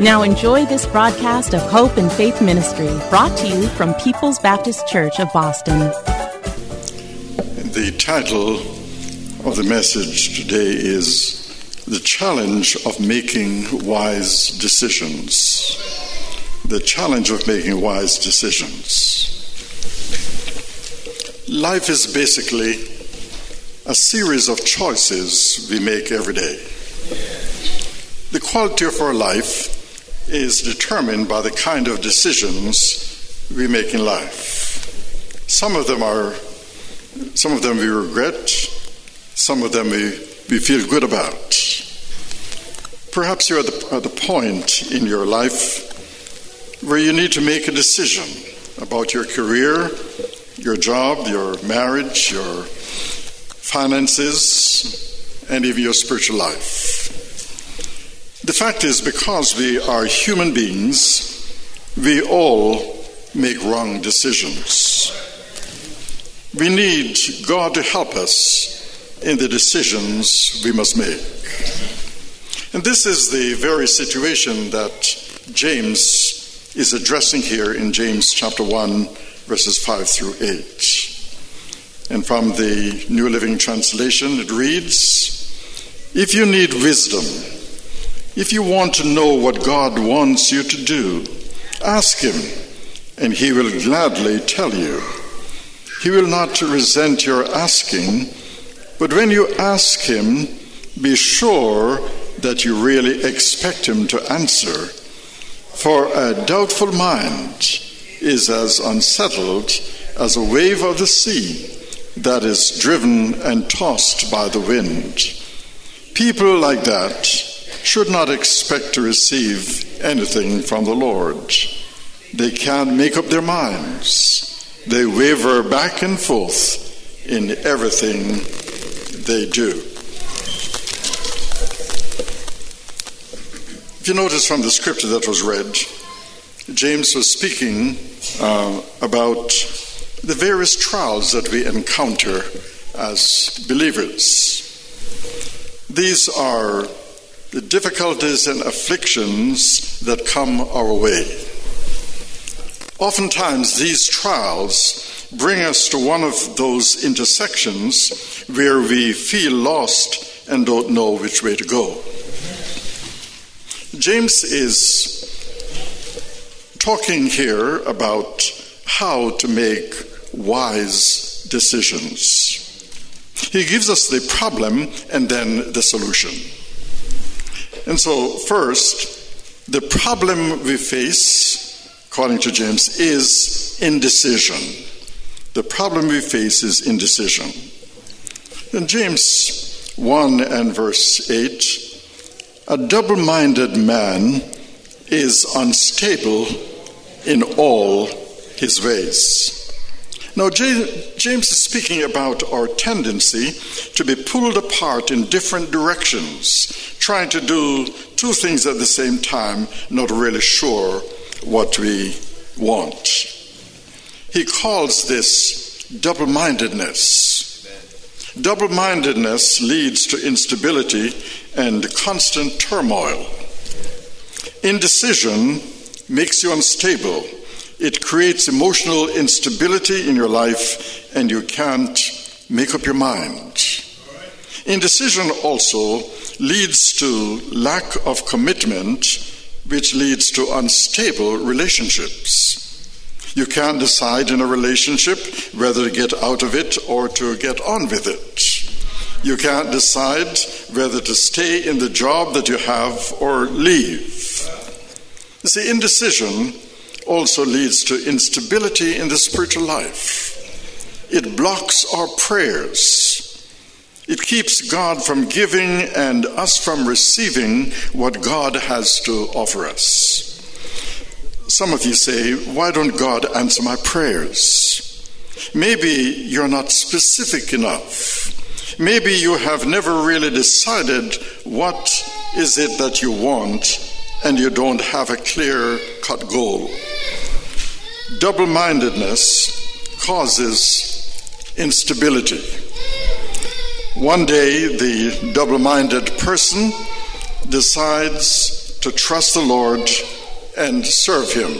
Now enjoy this broadcast of Hope and Faith Ministry, brought to you from People's Baptist Church of Boston. The title of the message today is The Challenge of Making Wise Decisions. The challenge of making wise decisions. Life is basically a series of choices we make every day. The quality of our life is determined by the kind of decisions we make in life. Some of them are, some of them we regret, some of them we, we feel good about. Perhaps you're at the, at the point in your life where you need to make a decision about your career, your job, your marriage, your finances, and even your spiritual life. The fact is, because we are human beings, we all make wrong decisions. We need God to help us in the decisions we must make. And this is the very situation that James is addressing here in James chapter 1, verses 5 through 8. And from the New Living Translation, it reads If you need wisdom, if you want to know what God wants you to do, ask Him, and He will gladly tell you. He will not resent your asking, but when you ask Him, be sure that you really expect Him to answer. For a doubtful mind is as unsettled as a wave of the sea that is driven and tossed by the wind. People like that should not expect to receive anything from the Lord. They can't make up their minds. They waver back and forth in everything they do. If you notice from the scripture that was read, James was speaking uh, about the various trials that we encounter as believers. These are the difficulties and afflictions that come our way. Oftentimes, these trials bring us to one of those intersections where we feel lost and don't know which way to go. James is talking here about how to make wise decisions. He gives us the problem and then the solution. And so, first, the problem we face, according to James, is indecision. The problem we face is indecision. In James 1 and verse 8, a double minded man is unstable in all his ways. Now, James is speaking about our tendency to be pulled apart in different directions, trying to do two things at the same time, not really sure what we want. He calls this double mindedness. Double mindedness leads to instability and constant turmoil. Indecision makes you unstable it creates emotional instability in your life, and you can't make up your mind. Indecision also leads to lack of commitment which leads to unstable relationships. You can't decide in a relationship whether to get out of it or to get on with it. You can't decide whether to stay in the job that you have or leave. You see, indecision also leads to instability in the spiritual life. It blocks our prayers. It keeps God from giving and us from receiving what God has to offer us. Some of you say, Why don't God answer my prayers? Maybe you're not specific enough. Maybe you have never really decided what is it that you want and you don't have a clear cut goal. Double mindedness causes instability. One day, the double minded person decides to trust the Lord and serve Him.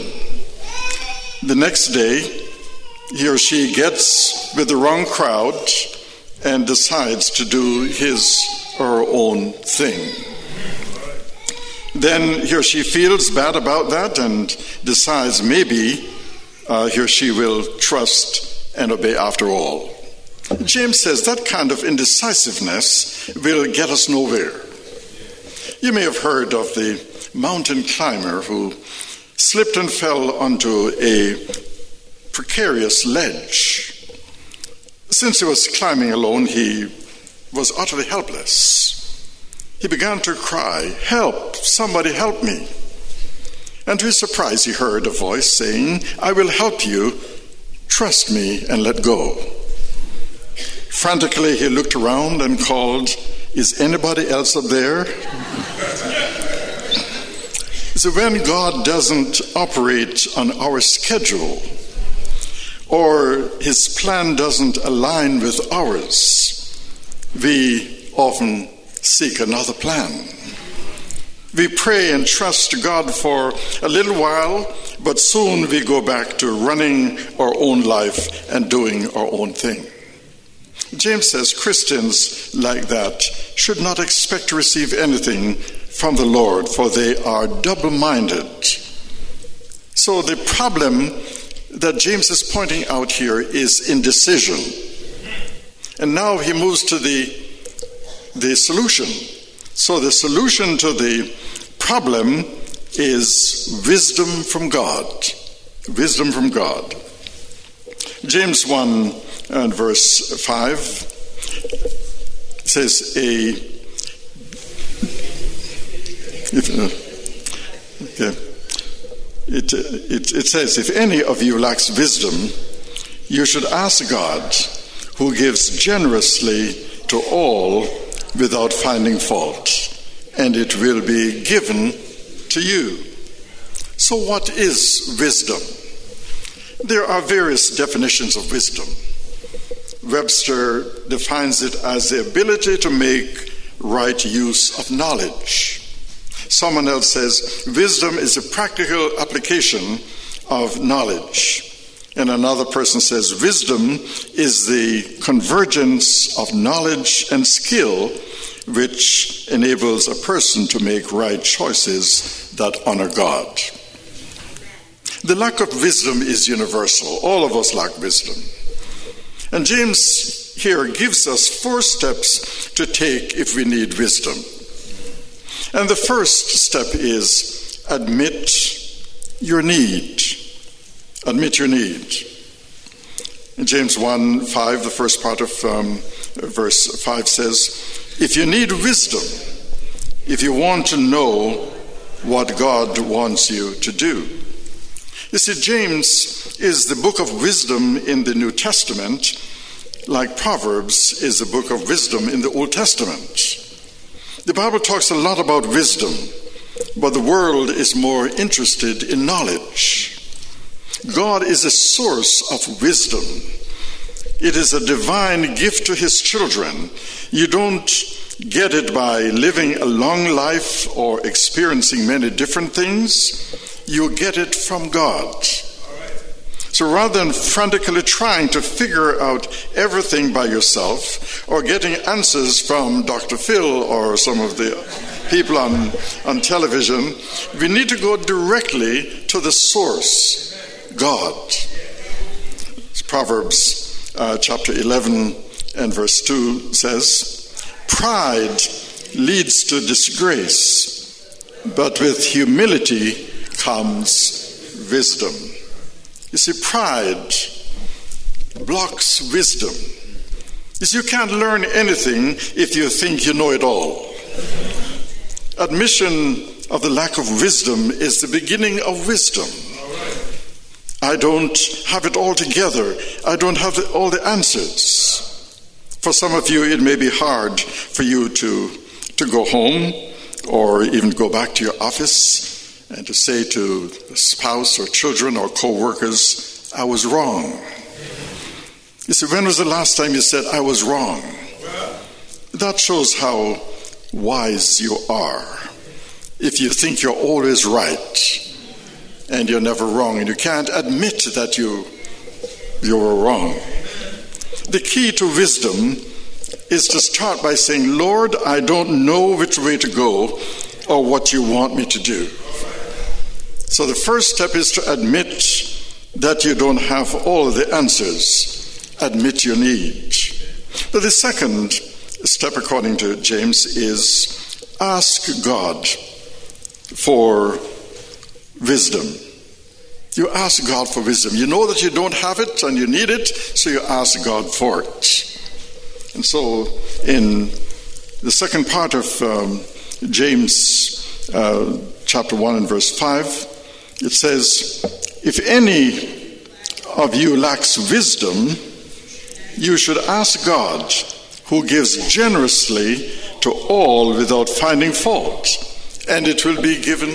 The next day, he or she gets with the wrong crowd and decides to do his or her own thing. Then he or she feels bad about that and decides maybe uh, he or she will trust and obey after all. James says that kind of indecisiveness will get us nowhere. You may have heard of the mountain climber who slipped and fell onto a precarious ledge. Since he was climbing alone, he was utterly helpless. He began to cry, Help! Somebody help me! And to his surprise, he heard a voice saying, I will help you. Trust me and let go. Frantically, he looked around and called, Is anybody else up there? so, when God doesn't operate on our schedule, or his plan doesn't align with ours, we often seek another plan. We pray and trust God for a little while, but soon we go back to running our own life and doing our own thing. James says Christians like that should not expect to receive anything from the Lord, for they are double minded. So the problem that James is pointing out here is indecision. And now he moves to the, the solution. So the solution to the problem is wisdom from God. Wisdom from God. James 1 and verse 5 says, A if, uh, it, it, it says, If any of you lacks wisdom, you should ask God, who gives generously to all without finding fault, and it will be given to you. So, what is wisdom? There are various definitions of wisdom. Webster defines it as the ability to make right use of knowledge. Someone else says wisdom is a practical application of knowledge. And another person says wisdom is the convergence of knowledge and skill which enables a person to make right choices that honor God. The lack of wisdom is universal. All of us lack wisdom. And James here gives us four steps to take if we need wisdom. And the first step is admit your need. Admit your need. In James 1 5, the first part of um, verse 5 says, If you need wisdom, if you want to know what God wants you to do. You see, James is the book of wisdom in the New Testament, like Proverbs is the book of wisdom in the Old Testament. The Bible talks a lot about wisdom, but the world is more interested in knowledge. God is a source of wisdom. It is a divine gift to his children. You don't get it by living a long life or experiencing many different things. You get it from God. So rather than frantically trying to figure out everything by yourself or getting answers from Dr. Phil or some of the people on, on television. We need to go directly to the source, God. Proverbs uh, chapter 11 and verse 2 says, Pride leads to disgrace, but with humility comes wisdom. You see, pride blocks wisdom. You see, you can't learn anything if you think you know it all. Admission of the lack of wisdom is the beginning of wisdom. I don't have it all together. I don't have all the answers. For some of you, it may be hard for you to, to go home or even go back to your office and to say to spouse or children or co workers, I was wrong. You see, when was the last time you said, I was wrong? That shows how wise you are. If you think you're always right and you're never wrong, and you can't admit that you, you were wrong. The key to wisdom is to start by saying, Lord, I don't know which way to go or what you want me to do. So the first step is to admit that you don't have all the answers. Admit your need. But the second step, according to James, is ask God for wisdom. You ask God for wisdom. You know that you don't have it and you need it, so you ask God for it. And so, in the second part of um, James uh, chapter 1 and verse 5, it says, If any of you lacks wisdom, you should ask God, who gives generously to all without finding fault, and it will be given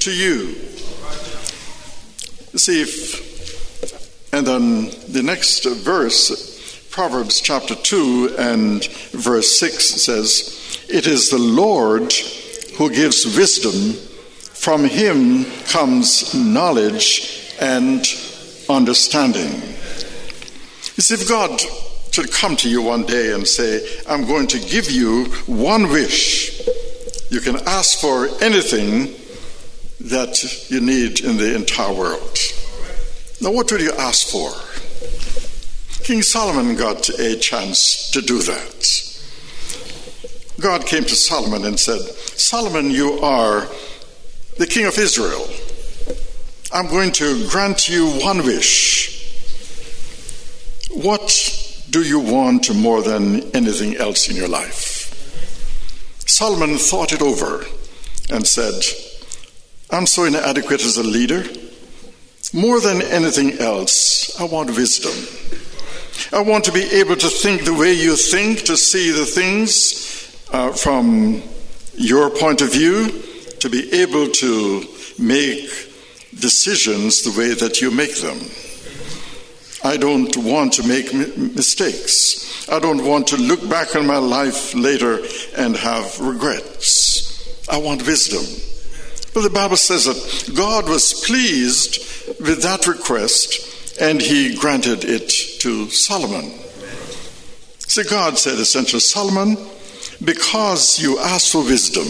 to you. See if, and then the next verse, Proverbs chapter 2 and verse 6 says, It is the Lord who gives wisdom, from him comes knowledge and understanding. You see, if God should come to you one day and say, I'm going to give you one wish, you can ask for anything that you need in the entire world. Now, what would you ask for? King Solomon got a chance to do that. God came to Solomon and said, Solomon, you are the king of Israel. I'm going to grant you one wish. What do you want more than anything else in your life? Solomon thought it over and said, I'm so inadequate as a leader. More than anything else, I want wisdom. I want to be able to think the way you think, to see the things uh, from your point of view, to be able to make decisions the way that you make them. I don't want to make mistakes. I don't want to look back on my life later and have regrets. I want wisdom. But the Bible says that God was pleased with that request and he granted it to Solomon. See, God said essentially, Solomon, because you asked for wisdom,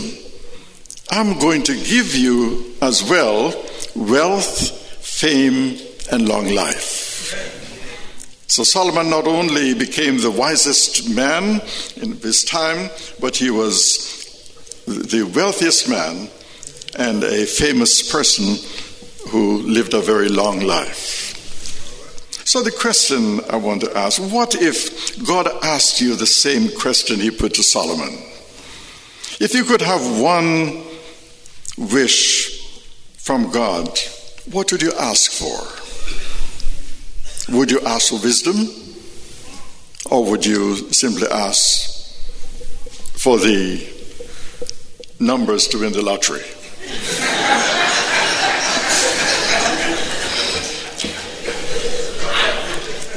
I'm going to give you as well wealth, fame, and long life. So Solomon not only became the wisest man in his time, but he was the wealthiest man and a famous person who lived a very long life. So, the question I want to ask what if God asked you the same question he put to Solomon? If you could have one wish from God, what would you ask for? Would you ask for wisdom? Or would you simply ask for the numbers to win the lottery?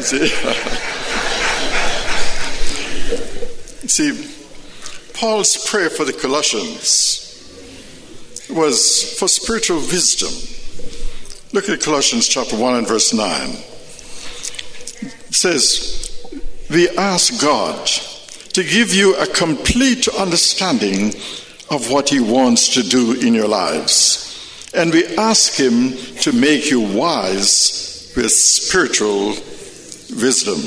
See? See, Paul's prayer for the Colossians was for spiritual wisdom. Look at Colossians chapter 1 and verse 9. It says, We ask God to give you a complete understanding of what He wants to do in your lives. And we ask Him to make you wise with spiritual wisdom.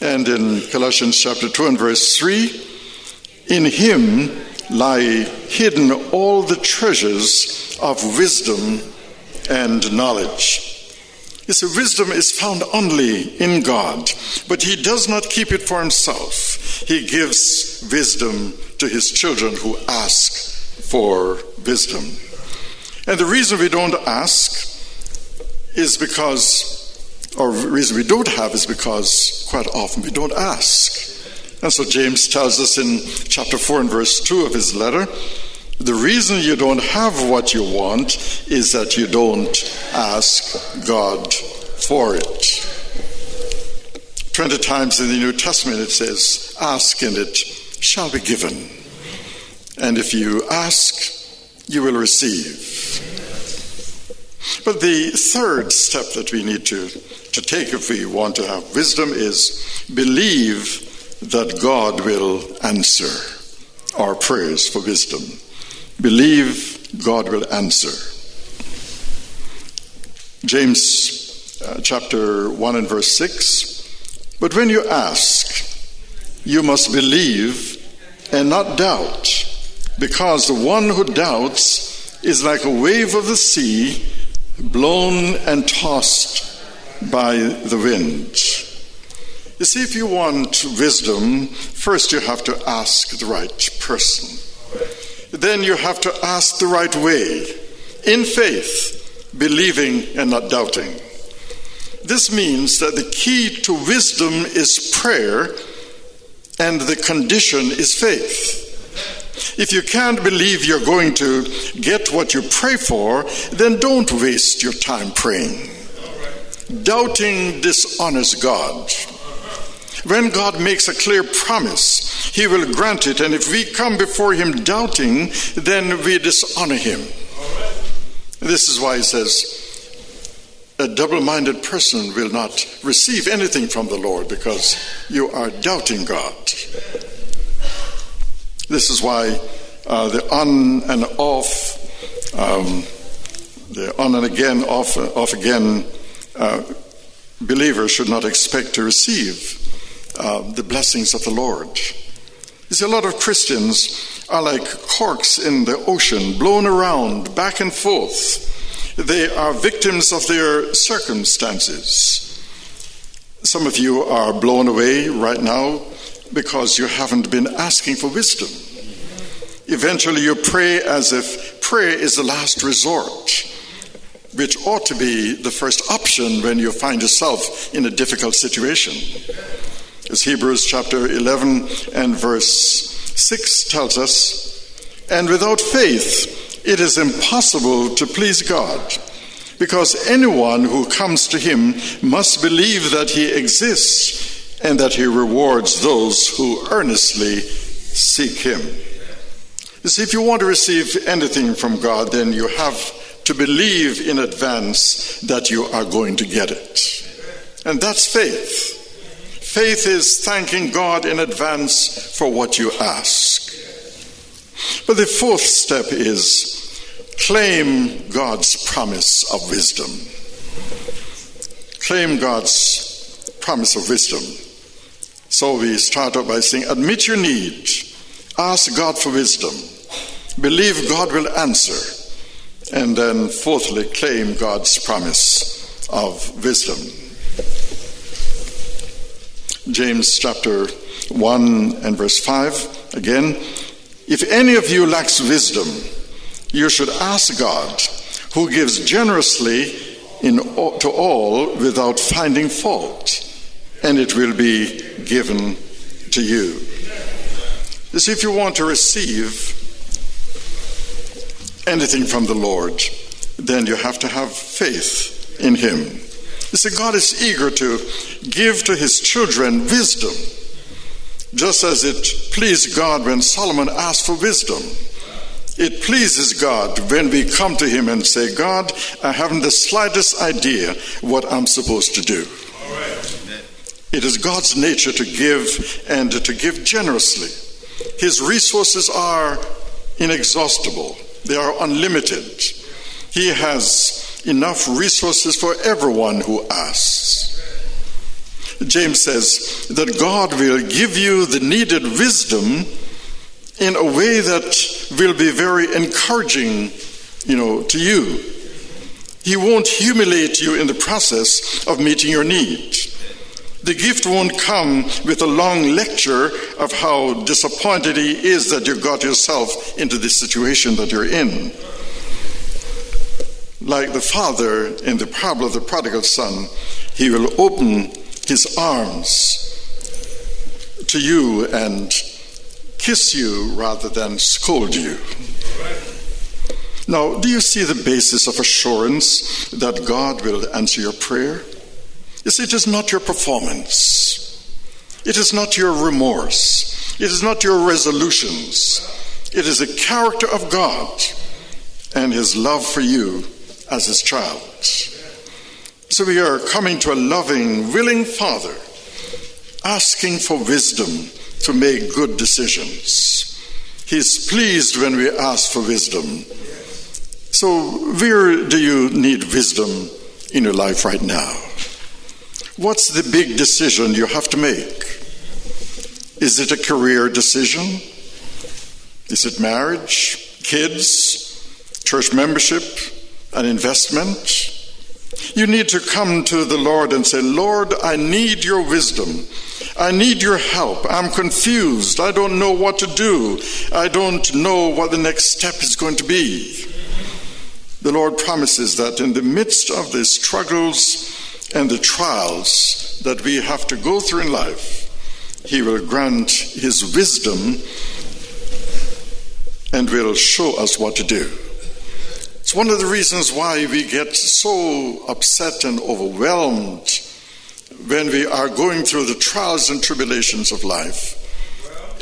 And in Colossians chapter 2 and verse 3, in Him lie hidden all the treasures of wisdom and knowledge. You see, wisdom is found only in God, but He does not keep it for Himself. He gives wisdom to His children who ask for wisdom. And the reason we don't ask is because, or reason we don't have is because quite often we don't ask. And so James tells us in chapter 4 and verse 2 of his letter the reason you don't have what you want is that you don't ask God for it. 20 times in the New Testament it says, Ask and it shall be given. And if you ask, you will receive. But the third step that we need to, to take if we want to have wisdom is believe that God will answer our prayers for wisdom. Believe God will answer. James uh, chapter 1 and verse 6 But when you ask, you must believe and not doubt, because the one who doubts is like a wave of the sea blown and tossed by the wind. You see, if you want wisdom, first you have to ask the right person. Then you have to ask the right way, in faith, believing and not doubting. This means that the key to wisdom is prayer, and the condition is faith. If you can't believe you're going to get what you pray for, then don't waste your time praying. Doubting dishonors God. When God makes a clear promise, He will grant it. And if we come before Him doubting, then we dishonor Him. This is why He says, a double minded person will not receive anything from the Lord because you are doubting God. This is why uh, the on and off, um, the on and again, off, off again uh, believer should not expect to receive uh, the blessings of the Lord. You see, a lot of Christians are like corks in the ocean, blown around back and forth. They are victims of their circumstances. Some of you are blown away right now because you haven't been asking for wisdom. Eventually, you pray as if prayer is the last resort, which ought to be the first option when you find yourself in a difficult situation. As Hebrews chapter 11 and verse 6 tells us, and without faith it is impossible to please God, because anyone who comes to him must believe that he exists and that he rewards those who earnestly seek him. You see, if you want to receive anything from God, then you have to believe in advance that you are going to get it. And that's faith. Faith is thanking God in advance for what you ask. But the fourth step is claim God's promise of wisdom. Claim God's promise of wisdom. So we start off by saying, admit your need, ask God for wisdom, believe God will answer, and then fourthly, claim God's promise of wisdom. James chapter 1 and verse 5 again. If any of you lacks wisdom, you should ask God, who gives generously in, to all without finding fault, and it will be given to you. You see, if you want to receive anything from the Lord, then you have to have faith in Him. You see, God is eager to give to his children wisdom, just as it pleased God when Solomon asked for wisdom. It pleases God when we come to him and say, God, I haven't the slightest idea what I'm supposed to do. It is God's nature to give and to give generously. His resources are inexhaustible, they are unlimited. He has enough resources for everyone who asks. James says that God will give you the needed wisdom in a way that will be very encouraging, you know, to you. He won't humiliate you in the process of meeting your need. The gift won't come with a long lecture of how disappointed he is that you got yourself into the situation that you're in. Like the father in the parable of the prodigal son, he will open his arms to you and kiss you rather than scold you. Now, do you see the basis of assurance that God will answer your prayer? You see, it is not your performance, it is not your remorse, it is not your resolutions. It is the character of God and His love for you as His child. So we are coming to a loving, willing Father, asking for wisdom to make good decisions. He's pleased when we ask for wisdom. So, where do you need wisdom in your life right now? What's the big decision you have to make? Is it a career decision? Is it marriage, kids, church membership, an investment? You need to come to the Lord and say, Lord, I need your wisdom. I need your help. I'm confused. I don't know what to do. I don't know what the next step is going to be. The Lord promises that in the midst of the struggles and the trials that we have to go through in life, He will grant His wisdom and will show us what to do. It's one of the reasons why we get so upset and overwhelmed when we are going through the trials and tribulations of life,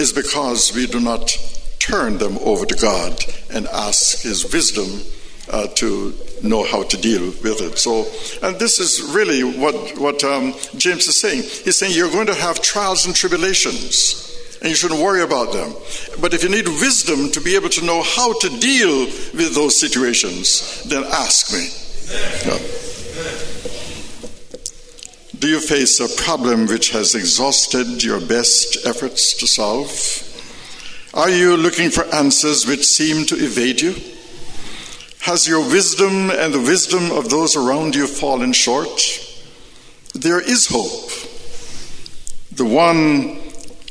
is because we do not turn them over to God and ask His wisdom uh, to know how to deal with it. So, and this is really what, what um, James is saying. He's saying you're going to have trials and tribulations and you shouldn't worry about them. But if you need wisdom to be able to know how to deal with those situations, then ask me. Do you face a problem which has exhausted your best efforts to solve? Are you looking for answers which seem to evade you? Has your wisdom and the wisdom of those around you fallen short? There is hope. The one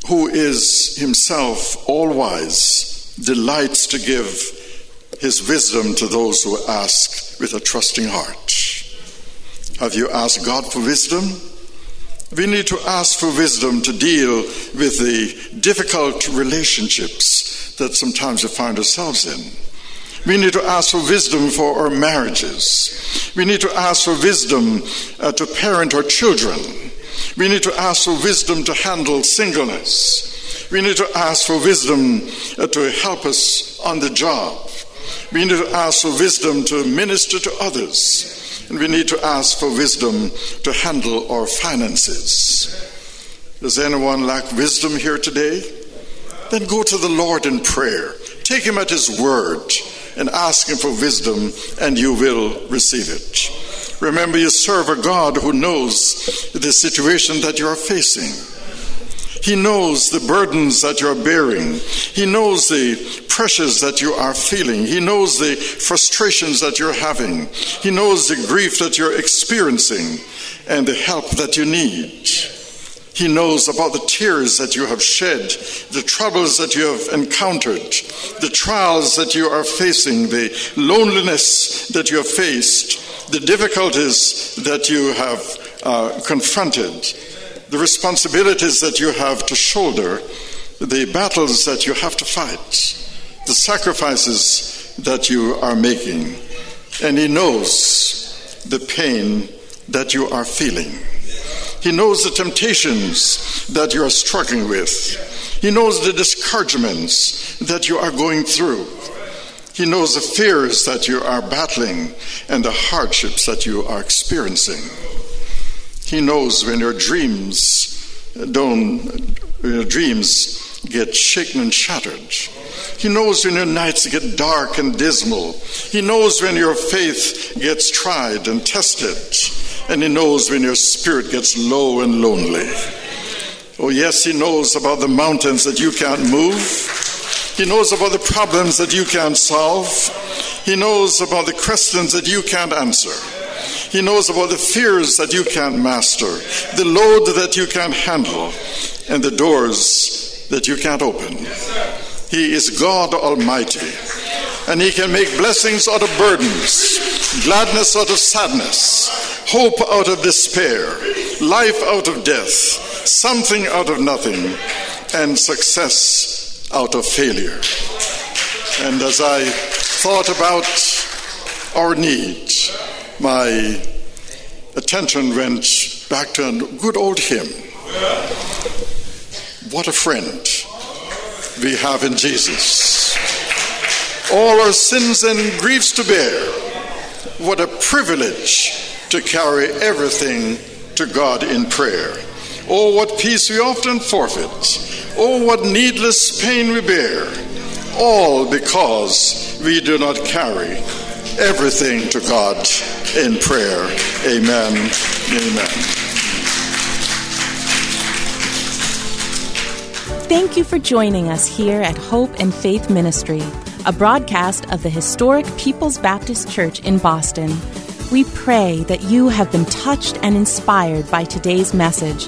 who is himself all wise, delights to give his wisdom to those who ask with a trusting heart. Have you asked God for wisdom? We need to ask for wisdom to deal with the difficult relationships that sometimes we find ourselves in. We need to ask for wisdom for our marriages. We need to ask for wisdom uh, to parent our children. We need to ask for wisdom to handle singleness. We need to ask for wisdom uh, to help us on the job. We need to ask for wisdom to minister to others. And we need to ask for wisdom to handle our finances. Does anyone lack wisdom here today? Then go to the Lord in prayer. Take him at his word and ask him for wisdom, and you will receive it. Remember, you serve a God who knows the situation that you are facing. He knows the burdens that you're bearing. He knows the pressures that you are feeling. He knows the frustrations that you're having. He knows the grief that you're experiencing and the help that you need. He knows about the tears that you have shed, the troubles that you have encountered, the trials that you are facing, the loneliness that you have faced, the difficulties that you have uh, confronted, the responsibilities that you have to shoulder, the battles that you have to fight, the sacrifices that you are making. And He knows the pain that you are feeling. He knows the temptations that you are struggling with. He knows the discouragements that you are going through. He knows the fears that you are battling and the hardships that you are experiencing. He knows when your dreams don't, your dreams get shaken and shattered. He knows when your nights get dark and dismal. He knows when your faith gets tried and tested. And He knows when your spirit gets low and lonely. Oh, yes, He knows about the mountains that you can't move. He knows about the problems that you can't solve. He knows about the questions that you can't answer. He knows about the fears that you can't master, the load that you can't handle, and the doors that you can't open. He is God Almighty, and He can make blessings out of burdens, gladness out of sadness, hope out of despair, life out of death, something out of nothing, and success out of failure. And as I thought about our need, my attention went back to a good old hymn. What a friend we have in Jesus. All our sins and griefs to bear. What a privilege to carry everything to God in prayer. Oh, what peace we often forfeit. Oh, what needless pain we bear. All because we do not carry everything to God in prayer. Amen. Amen. Thank you for joining us here at Hope and Faith Ministry, a broadcast of the historic People's Baptist Church in Boston. We pray that you have been touched and inspired by today's message.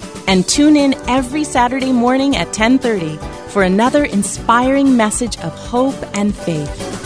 and tune in every Saturday morning at 10:30 for another inspiring message of hope and faith.